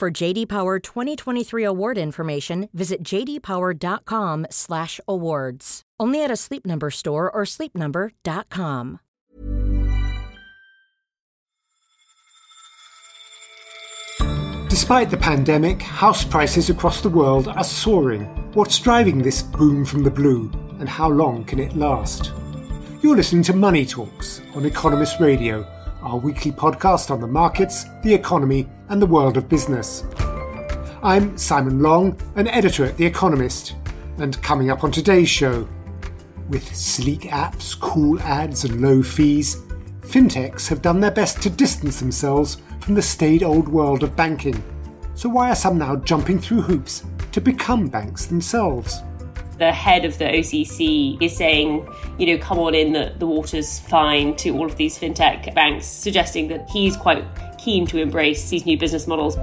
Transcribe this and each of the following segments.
For JD Power 2023 award information, visit jdpower.com/awards. Only at a Sleep Number store or sleepnumber.com. Despite the pandemic, house prices across the world are soaring. What's driving this boom from the blue, and how long can it last? You're listening to Money Talks on Economist Radio, our weekly podcast on the markets, the economy, and the world of business. I'm Simon Long, an editor at The Economist, and coming up on today's show, with sleek apps, cool ads, and low fees, fintechs have done their best to distance themselves from the staid old world of banking. So, why are some now jumping through hoops to become banks themselves? The head of the OCC is saying, you know, come on in, the, the water's fine to all of these fintech banks, suggesting that he's quite keen to embrace these new business models.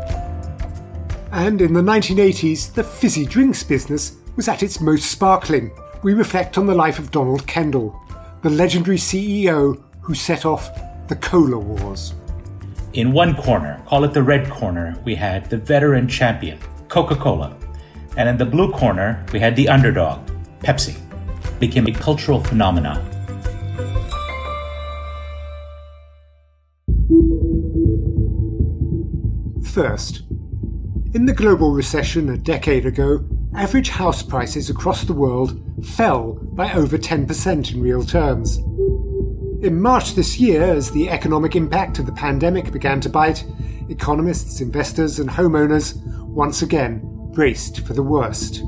And in the 1980s, the fizzy drinks business was at its most sparkling. We reflect on the life of Donald Kendall, the legendary CEO who set off the Cola Wars. In one corner, call it the red corner, we had the veteran champion, Coca Cola. And in the blue corner, we had the underdog, Pepsi. Became a cultural phenomenon. First, in the global recession a decade ago, average house prices across the world fell by over 10% in real terms. In March this year, as the economic impact of the pandemic began to bite, economists, investors, and homeowners once again braced for the worst.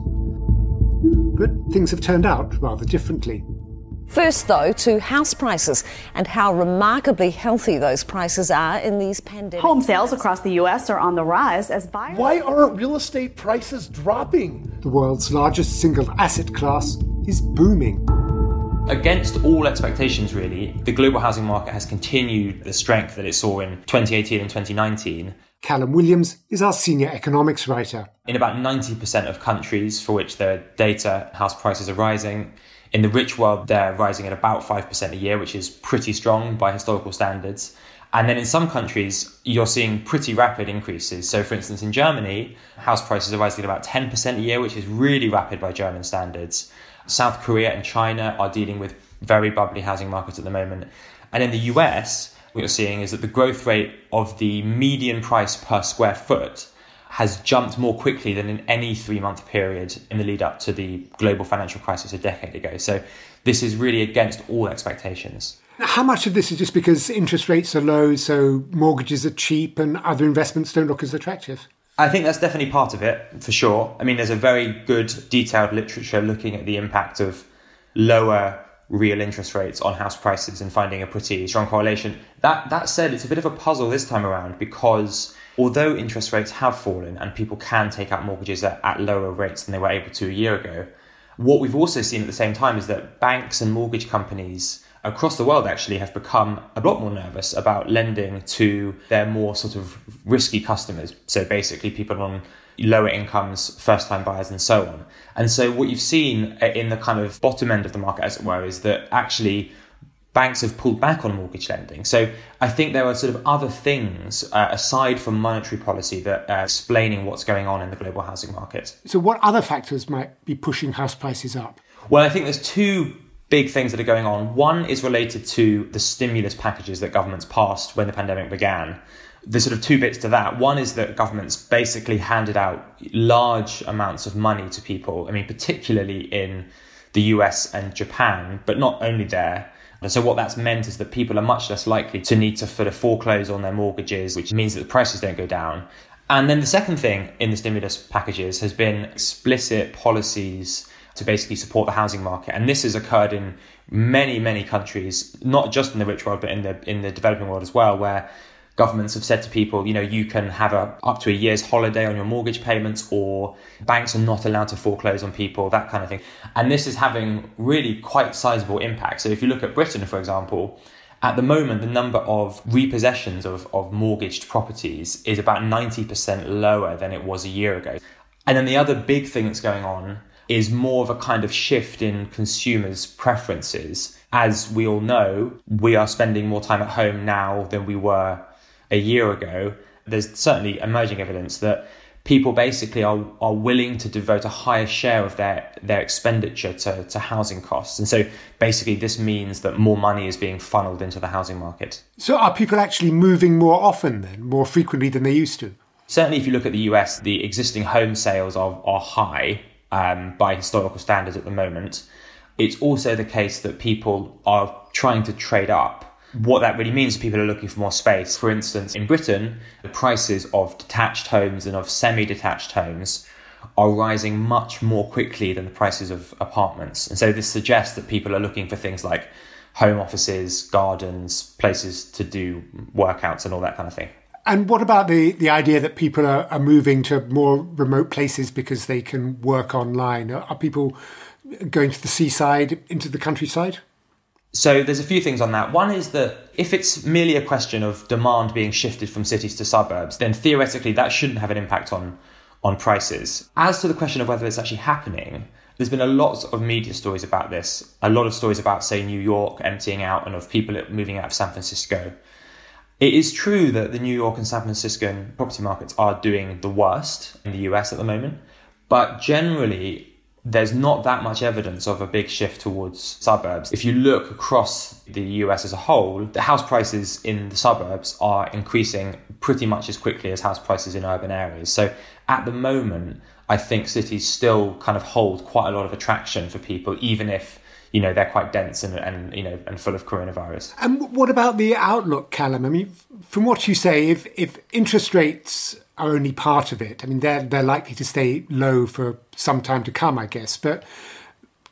But things have turned out rather differently. First, though, to house prices and how remarkably healthy those prices are in these pandemic. Home sales across the U.S. are on the rise as buyers. Why aren't real estate prices dropping? The world's largest single asset class is booming. Against all expectations, really, the global housing market has continued the strength that it saw in 2018 and 2019. Callum Williams is our senior economics writer. In about 90% of countries for which the data house prices are rising, in the rich world, they're rising at about 5% a year, which is pretty strong by historical standards. And then in some countries, you're seeing pretty rapid increases. So, for instance, in Germany, house prices are rising at about 10% a year, which is really rapid by German standards. South Korea and China are dealing with very bubbly housing markets at the moment. And in the US, what you're seeing is that the growth rate of the median price per square foot has jumped more quickly than in any three month period in the lead up to the global financial crisis a decade ago. So this is really against all expectations. How much of this is just because interest rates are low, so mortgages are cheap and other investments don't look as attractive? I think that's definitely part of it, for sure. I mean, there's a very good detailed literature looking at the impact of lower real interest rates on house prices and finding a pretty strong correlation. That that said, it's a bit of a puzzle this time around because although interest rates have fallen and people can take out mortgages at, at lower rates than they were able to a year ago, what we've also seen at the same time is that banks and mortgage companies across the world actually have become a lot more nervous about lending to their more sort of risky customers. So basically, people on lower incomes, first time buyers, and so on. And so, what you've seen uh, in the kind of bottom end of the market, as it were, is that actually banks have pulled back on mortgage lending. So I think there are sort of other things uh, aside from monetary policy that are explaining what's going on in the global housing market. So, what other factors might be pushing house prices up? Well, I think there's two big things that are going on. One is related to the stimulus packages that governments passed when the pandemic began. There's sort of two bits to that. One is that governments basically handed out large amounts of money to people. I mean, particularly in the US and Japan, but not only there. And so what that's meant is that people are much less likely to need to sort of foreclose on their mortgages, which means that the prices don't go down. And then the second thing in the stimulus packages has been explicit policies to basically support the housing market. And this has occurred in many, many countries, not just in the rich world, but in the in the developing world as well, where governments have said to people, you know, you can have a up to a year's holiday on your mortgage payments, or banks are not allowed to foreclose on people, that kind of thing. And this is having really quite sizable impact. So if you look at Britain, for example, at the moment, the number of repossessions of, of mortgaged properties is about 90% lower than it was a year ago. And then the other big thing that's going on is more of a kind of shift in consumers' preferences. As we all know, we are spending more time at home now than we were a year ago. There's certainly emerging evidence that people basically are, are willing to devote a higher share of their, their expenditure to, to housing costs. And so basically, this means that more money is being funneled into the housing market. So, are people actually moving more often then, more frequently than they used to? Certainly, if you look at the US, the existing home sales are, are high um, by historical standards at the moment. It's also the case that people are trying to trade up. What that really means people are looking for more space. For instance, in Britain, the prices of detached homes and of semi detached homes are rising much more quickly than the prices of apartments. And so this suggests that people are looking for things like home offices, gardens, places to do workouts, and all that kind of thing. And what about the, the idea that people are, are moving to more remote places because they can work online? Are, are people going to the seaside, into the countryside? So there's a few things on that. One is that if it's merely a question of demand being shifted from cities to suburbs, then theoretically that shouldn't have an impact on on prices. As to the question of whether it's actually happening, there's been a lot of media stories about this. A lot of stories about, say, New York emptying out and of people moving out of San Francisco. It is true that the New York and San Francisco property markets are doing the worst in the US at the moment, but generally, there's not that much evidence of a big shift towards suburbs. If you look across the US as a whole, the house prices in the suburbs are increasing pretty much as quickly as house prices in urban areas. So at the moment, I think cities still kind of hold quite a lot of attraction for people, even if you know they're quite dense and, and you know and full of coronavirus. And what about the outlook, Callum? I mean, from what you say, if if interest rates are only part of it, I mean they're they're likely to stay low for some time to come, I guess. But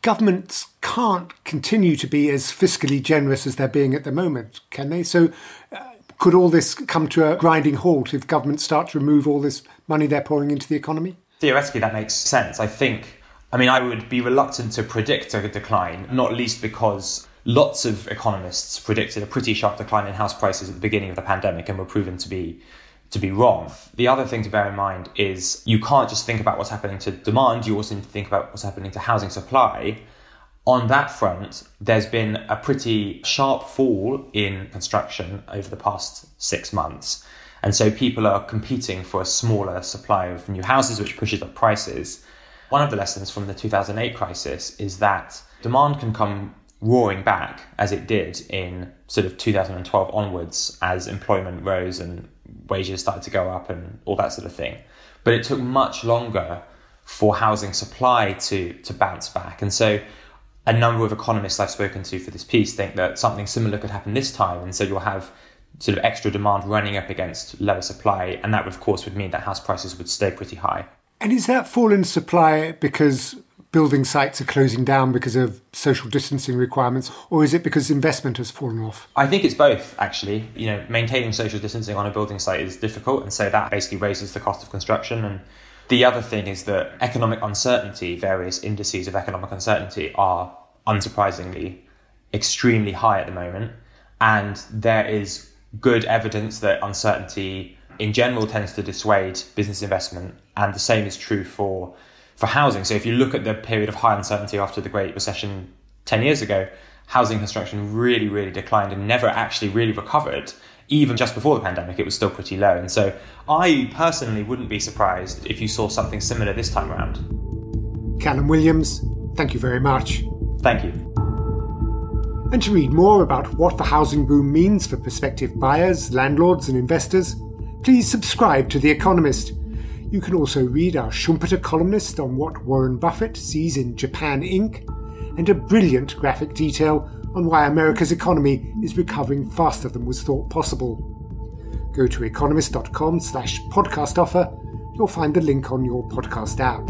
governments can't continue to be as fiscally generous as they're being at the moment, can they? So. Uh, could all this come to a grinding halt if governments start to remove all this money they're pouring into the economy? Theoretically, that makes sense. I think I mean, I would be reluctant to predict a decline, not least because lots of economists predicted a pretty sharp decline in house prices at the beginning of the pandemic and were proven to be to be wrong. The other thing to bear in mind is you can't just think about what's happening to demand, you also need to think about what's happening to housing supply. On that front, there's been a pretty sharp fall in construction over the past six months. And so people are competing for a smaller supply of new houses, which pushes up prices. One of the lessons from the 2008 crisis is that demand can come roaring back as it did in sort of 2012 onwards as employment rose and wages started to go up and all that sort of thing. But it took much longer for housing supply to, to bounce back. And so a number of economists I've spoken to for this piece think that something similar could happen this time. And so you'll have sort of extra demand running up against lower supply. And that, of course, would mean that house prices would stay pretty high. And is that fall in supply because building sites are closing down because of social distancing requirements, or is it because investment has fallen off? I think it's both, actually. You know, maintaining social distancing on a building site is difficult, and so that basically raises the cost of construction. And the other thing is that economic uncertainty, various indices of economic uncertainty, are unsurprisingly extremely high at the moment. And there is good evidence that uncertainty in general tends to dissuade business investment, and the same is true for for housing. So if you look at the period of high uncertainty after the Great Recession ten years ago, housing construction really, really declined and never actually really recovered. Even just before the pandemic, it was still pretty low. And so I personally wouldn't be surprised if you saw something similar this time around. Callum Williams, thank you very much. Thank you. And to read more about what the housing boom means for prospective buyers, landlords, and investors, please subscribe to The Economist. You can also read our Schumpeter columnist on what Warren Buffett sees in Japan Inc., and a brilliant graphic detail on why America's economy is recovering faster than was thought possible. Go to economist.com slash podcast offer. You'll find the link on your podcast app.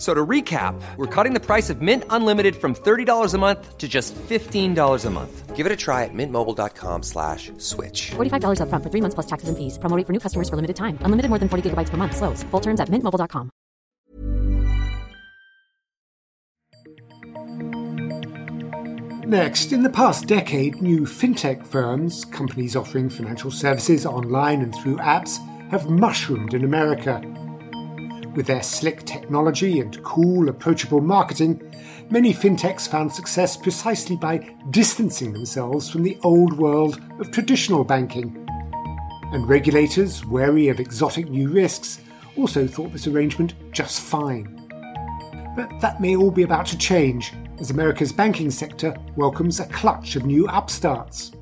So to recap, we're cutting the price of Mint Unlimited from $30 a month to just $15 a month. Give it a try at mintmobile.com slash switch. $45 up front for three months plus taxes and fees. Promoting for new customers for limited time. Unlimited more than 40 gigabytes per month. Slows. Full terms at mintmobile.com. Next, in the past decade, new fintech firms, companies offering financial services online and through apps, have mushroomed in America. With their slick technology and cool, approachable marketing, many fintechs found success precisely by distancing themselves from the old world of traditional banking. And regulators, wary of exotic new risks, also thought this arrangement just fine. But that may all be about to change as America's banking sector welcomes a clutch of new upstarts.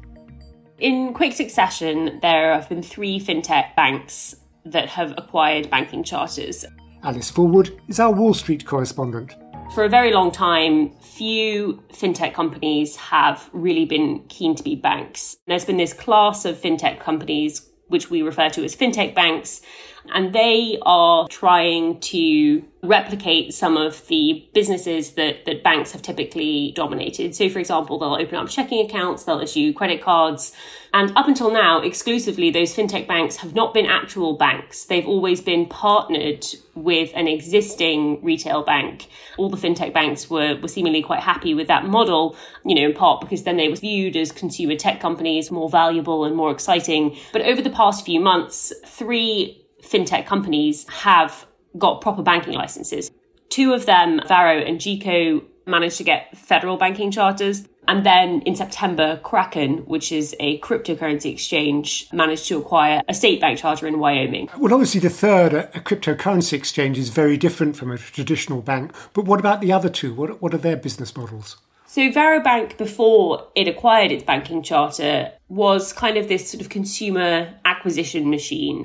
In quick succession, there have been three fintech banks that have acquired banking charters. Alice Fulwood is our Wall Street correspondent. For a very long time, few fintech companies have really been keen to be banks. There's been this class of fintech companies which we refer to as fintech banks, and they are trying to replicate some of the businesses that, that banks have typically dominated. So, for example, they'll open up checking accounts, they'll issue credit cards, and up until now, exclusively, those fintech banks have not been actual banks. They've always been partnered with an existing retail bank. All the fintech banks were, were seemingly quite happy with that model, you know, in part because then they were viewed as consumer tech companies, more valuable and more exciting. But over the past few months, three fintech companies have got proper banking licenses. Two of them, Varo and Jiko, managed to get federal banking charters. And then in September, Kraken, which is a cryptocurrency exchange, managed to acquire a state bank charter in Wyoming. Well, obviously, the third, uh, a, cryptocurrency exchange, is very different from a traditional bank. But what about the other two? What, what are their business models? So, Varo Bank, before it acquired its banking charter, was kind of this sort of consumer acquisition machine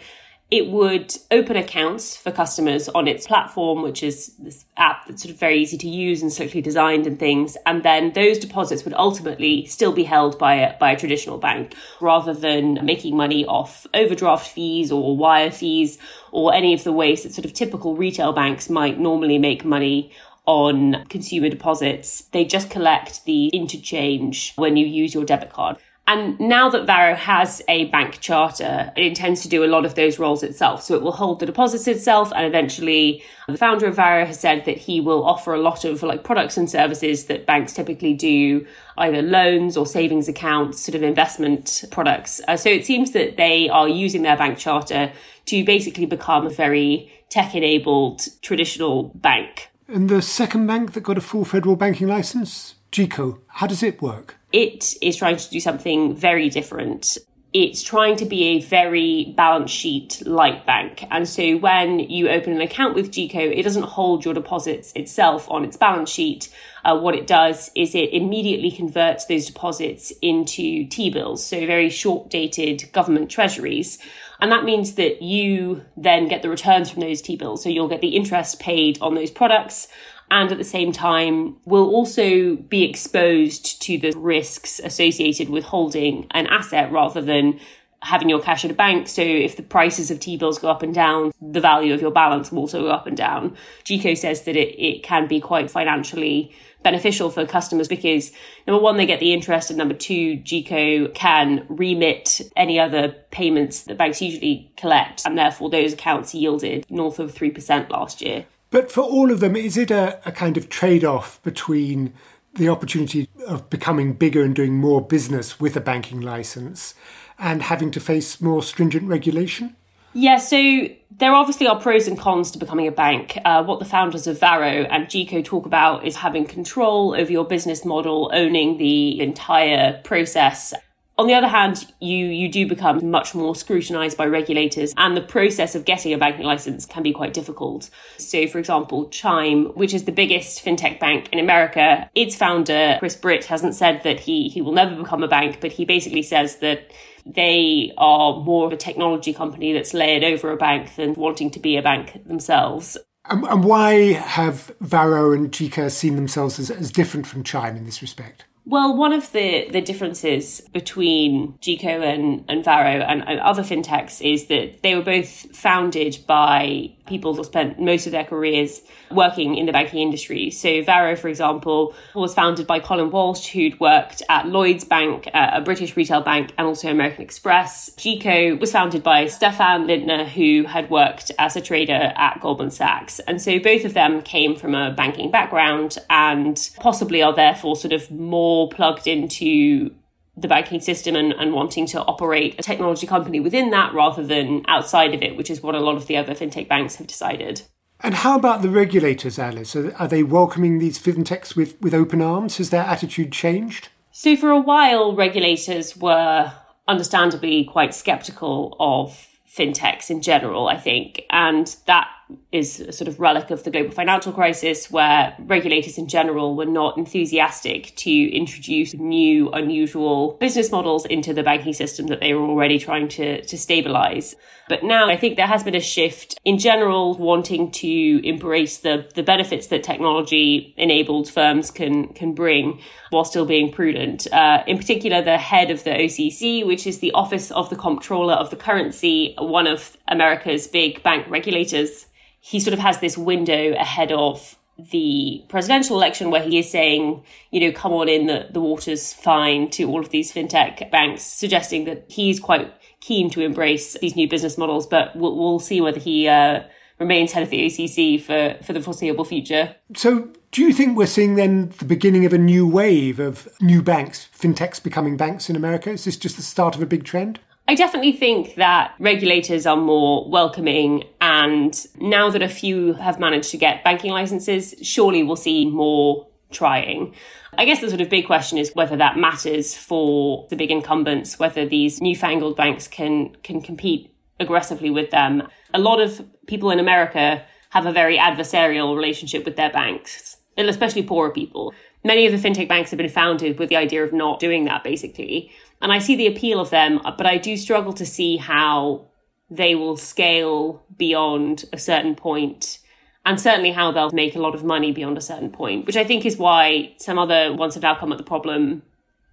it would open accounts for customers on its platform, which is this app that's sort of very easy to use and slickly designed and things. And then those deposits would ultimately still be held by a, by a traditional bank rather than making money off overdraft fees or wire fees or any of the ways that sort of typical retail banks might normally make money on consumer deposits. They just collect the interchange when you use your debit card. And now that Varo has a bank charter, it intends to do a lot of those roles itself. So it will hold the deposits itself. And eventually, the founder of Varo has said that he will offer a lot of like products and services that banks typically do, either loans or savings accounts, sort of investment products. Uh, so it seems that they are using their bank charter to basically become a very tech enabled traditional bank. And the second bank that got a full federal banking license, Jiko, how does it work? It is trying to do something very different. It's trying to be a very balance sheet light bank. And so when you open an account with Jiko, it doesn't hold your deposits itself on its balance sheet. Uh, what it does is it immediately converts those deposits into T bills, so very short dated government treasuries. And that means that you then get the returns from those T bills. So you'll get the interest paid on those products and at the same time will also be exposed to the risks associated with holding an asset rather than having your cash at a bank. So if the prices of T-bills go up and down, the value of your balance will also go up and down. Jiko says that it, it can be quite financially beneficial for customers because number one, they get the interest and number two, Jiko can remit any other payments that banks usually collect. And therefore those accounts yielded north of 3% last year. But for all of them, is it a, a kind of trade off between the opportunity of becoming bigger and doing more business with a banking license and having to face more stringent regulation? Yeah, so there obviously are pros and cons to becoming a bank. Uh, what the founders of Varo and Jiko talk about is having control over your business model, owning the entire process, on the other hand, you, you do become much more scrutinized by regulators, and the process of getting a banking license can be quite difficult. So, for example, Chime, which is the biggest fintech bank in America, its founder, Chris Britt, hasn't said that he, he will never become a bank, but he basically says that they are more of a technology company that's layered over a bank than wanting to be a bank themselves. And, and why have Varo and Jiko seen themselves as, as different from Chime in this respect? Well, one of the, the differences between Jiko and, and Varo and, and other fintechs is that they were both founded by people spent most of their careers working in the banking industry. So Varo, for example, was founded by Colin Walsh, who'd worked at Lloyds Bank, uh, a British retail bank, and also American Express. Jiko was founded by Stefan Lindner, who had worked as a trader at Goldman Sachs. And so both of them came from a banking background and possibly are therefore sort of more plugged into the banking system and, and wanting to operate a technology company within that rather than outside of it, which is what a lot of the other fintech banks have decided. And how about the regulators, Alice? Are, they welcoming these fintechs with, with open arms? Has their attitude changed? So, for a while, regulators were understandably quite skeptical of fintechs in general, I think. And that is a sort of relic of the global financial crisis where regulators in general were not enthusiastic to introduce new, unusual business models into the banking system that they were already trying to, to stabilize. But now I think there has been a shift in general wanting to embrace the, the benefits that technology enabled firms can, can bring while still being prudent. Uh, in particular, the head of the OCC, which is the Office of the Comptroller of the Currency, one of America's big bank regulators, he sort of has this window ahead of the presidential election where he is saying, you know, come on in, the, the water's fine to all of these fintech banks, suggesting that he's quite keen to embrace these new business models, but we'll, we'll see whether he uh, remains head of the OCC for, for the foreseeable future. So, do you think we're seeing then the beginning of a new wave of new banks, fintechs becoming banks in America? Is this just the start of a big trend? I definitely think that regulators are more welcoming. And now that a few have managed to get banking licenses, surely we'll see more trying. I guess the sort of big question is whether that matters for the big incumbents, whether these newfangled banks can, can compete aggressively with them. A lot of people in America have a very adversarial relationship with their banks, especially poorer people. Many of the fintech banks have been founded with the idea of not doing that, basically. And I see the appeal of them, but I do struggle to see how they will scale beyond a certain point and certainly how they'll make a lot of money beyond a certain point, which I think is why some other ones have now come at the problem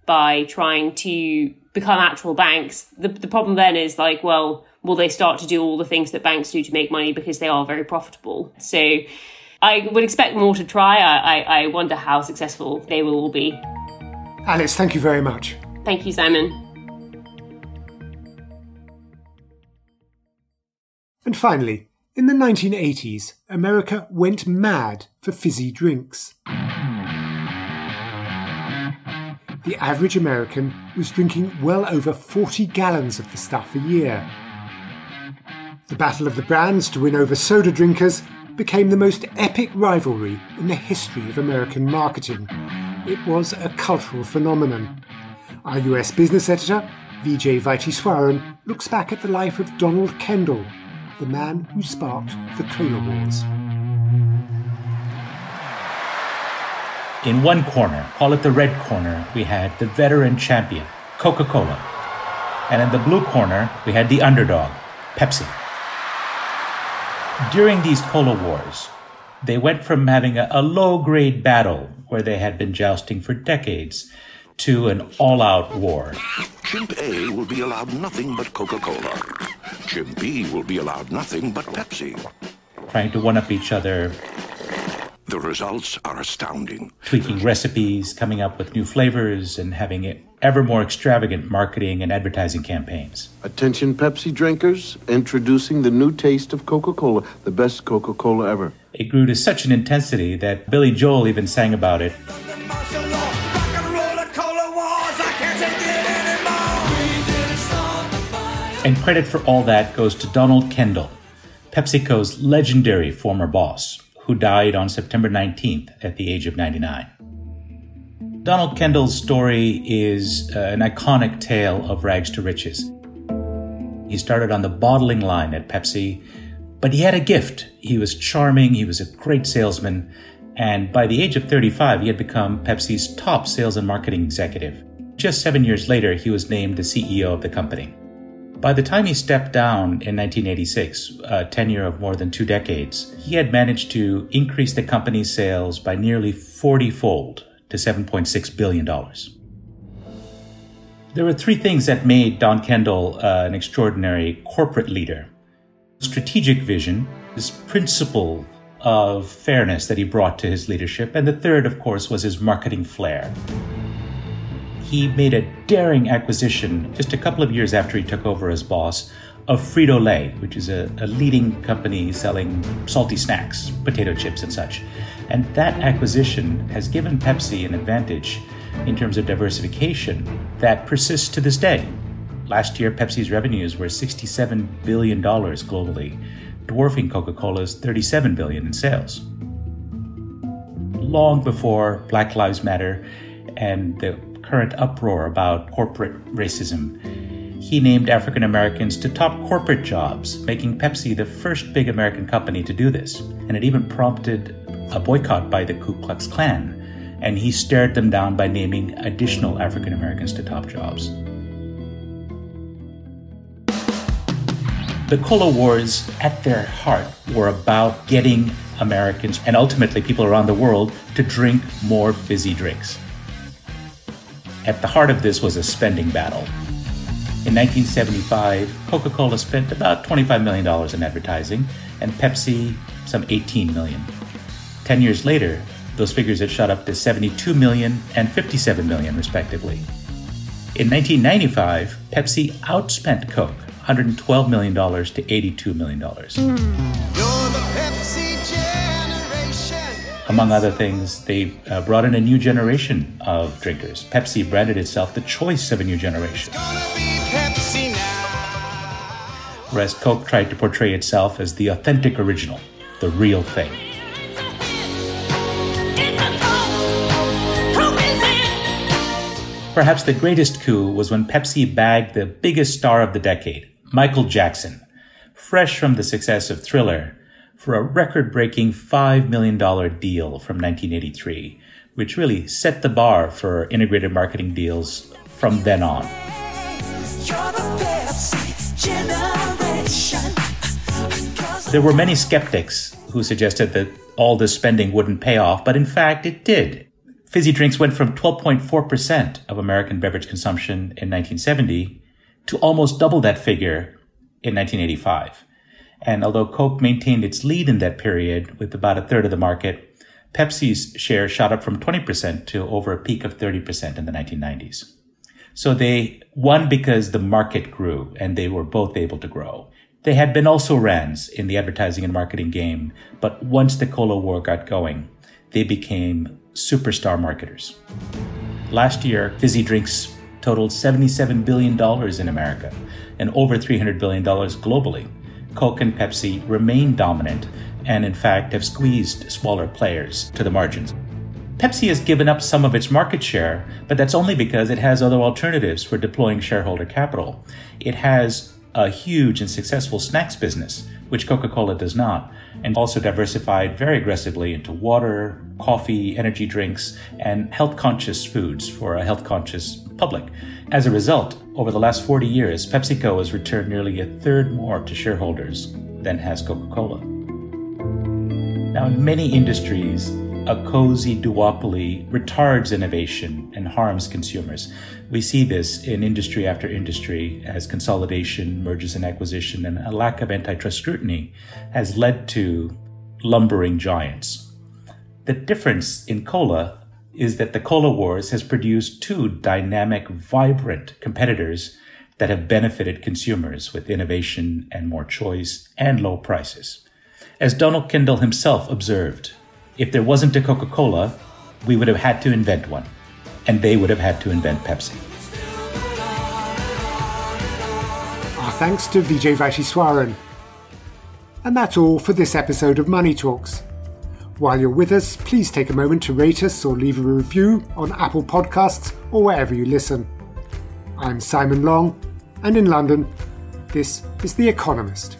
by trying to become actual banks. The, the problem then is like, well, will they start to do all the things that banks do to make money because they are very profitable? So I would expect more to try. I, I, I wonder how successful they will all be. Alice, thank you very much. Thank you, Simon. And finally, in the 1980s, America went mad for fizzy drinks. The average American was drinking well over 40 gallons of the stuff a year. The battle of the brands to win over soda drinkers became the most epic rivalry in the history of American marketing. It was a cultural phenomenon. Our US business editor, Vijay Vaitheeswaran, looks back at the life of Donald Kendall, the man who sparked the Cola Wars. In one corner, call it the red corner, we had the veteran champion, Coca Cola. And in the blue corner, we had the underdog, Pepsi. During these Cola Wars, they went from having a, a low grade battle where they had been jousting for decades to an all out war. Chimp A will be allowed nothing but Coca Cola. Chimp B will be allowed nothing but Pepsi. Trying to one up each other. The results are astounding. Tweaking recipes, coming up with new flavors, and having ever more extravagant marketing and advertising campaigns. Attention, Pepsi drinkers, introducing the new taste of Coca Cola, the best Coca Cola ever. It grew to such an intensity that Billy Joel even sang about it. And credit for all that goes to Donald Kendall, PepsiCo's legendary former boss, who died on September 19th at the age of 99. Donald Kendall's story is uh, an iconic tale of rags to riches. He started on the bottling line at Pepsi, but he had a gift. He was charming, he was a great salesman, and by the age of 35, he had become Pepsi's top sales and marketing executive. Just seven years later, he was named the CEO of the company. By the time he stepped down in 1986, a tenure of more than two decades, he had managed to increase the company's sales by nearly 40 fold to $7.6 billion. There were three things that made Don Kendall uh, an extraordinary corporate leader strategic vision, this principle of fairness that he brought to his leadership, and the third, of course, was his marketing flair he made a daring acquisition just a couple of years after he took over as boss of Frito Lay, which is a, a, leading company selling salty snacks, potato chips, and such. And that acquisition has given Pepsi an advantage in terms of diversification that persists to this day. Last year, Pepsi's revenues were $67 billion globally, dwarfing Coca Cola's 37 billion in sales. Long before Black Lives Matter and the current uproar about corporate racism. He named African Americans to top corporate jobs, making Pepsi the first big American company to do this. And it even prompted a boycott by the Ku Klux Klan, and he stared them down by naming additional African Americans to top jobs. The Cola Wars, at their heart, were about getting Americans and ultimately people around the world to drink more fizzy drinks. At the heart of this was a spending battle. In 1975, Coca Cola spent about $25 million in advertising, and Pepsi some 18 million. Ten years later, those figures had shot up to 72 million and 57 million, respectively. In 1995, Pepsi outspent Coke $112 million to $82 million. Among other things, they uh, brought in a new generation of drinkers. Pepsi branded itself the choice of a new generation. Whereas Coke tried to portray itself as the authentic original, the real thing. Perhaps the greatest coup was when Pepsi bagged the biggest star of the decade, Michael Jackson. Fresh from the success of Thriller, for a record breaking $5 million deal from 1983, which really set the bar for integrated marketing deals from then on. There were many skeptics who suggested that all this spending wouldn't pay off, but in fact it did. Fizzy drinks went from 12.4% of American beverage consumption in 1970 to almost double that figure in 1985. And although Coke maintained its lead in that period with about a third of the market, Pepsi's share shot up from 20% to over a peak of 30% in the 1990s. So they won because the market grew and they were both able to grow. They had been also rans in the advertising and marketing game, but once the cola war got going, they became superstar marketers. Last year, fizzy drinks totaled $77 billion in America and over $300 billion globally. Coke and Pepsi remain dominant and, in fact, have squeezed smaller players to the margins. Pepsi has given up some of its market share, but that's only because it has other alternatives for deploying shareholder capital. It has a huge and successful snacks business, which Coca Cola does not, and also diversified very aggressively into water, coffee, energy drinks, and health conscious foods for a health conscious public. As a result, over the last 40 years, PepsiCo has returned nearly a third more to shareholders than has Coca Cola. Now, in many industries, a cozy duopoly retards innovation and harms consumers. We see this in industry after industry as consolidation, mergers and acquisition, and a lack of antitrust scrutiny has led to lumbering giants. The difference in cola is that the Cola Wars has produced two dynamic, vibrant competitors that have benefited consumers with innovation and more choice and low prices. As Donald Kendall himself observed, if there wasn't a Coca Cola, we would have had to invent one, and they would have had to invent Pepsi. Our thanks to Vijay Vaitheeswaran. And that's all for this episode of Money Talks. While you're with us, please take a moment to rate us or leave a review on Apple Podcasts or wherever you listen. I'm Simon Long, and in London, this is The Economist.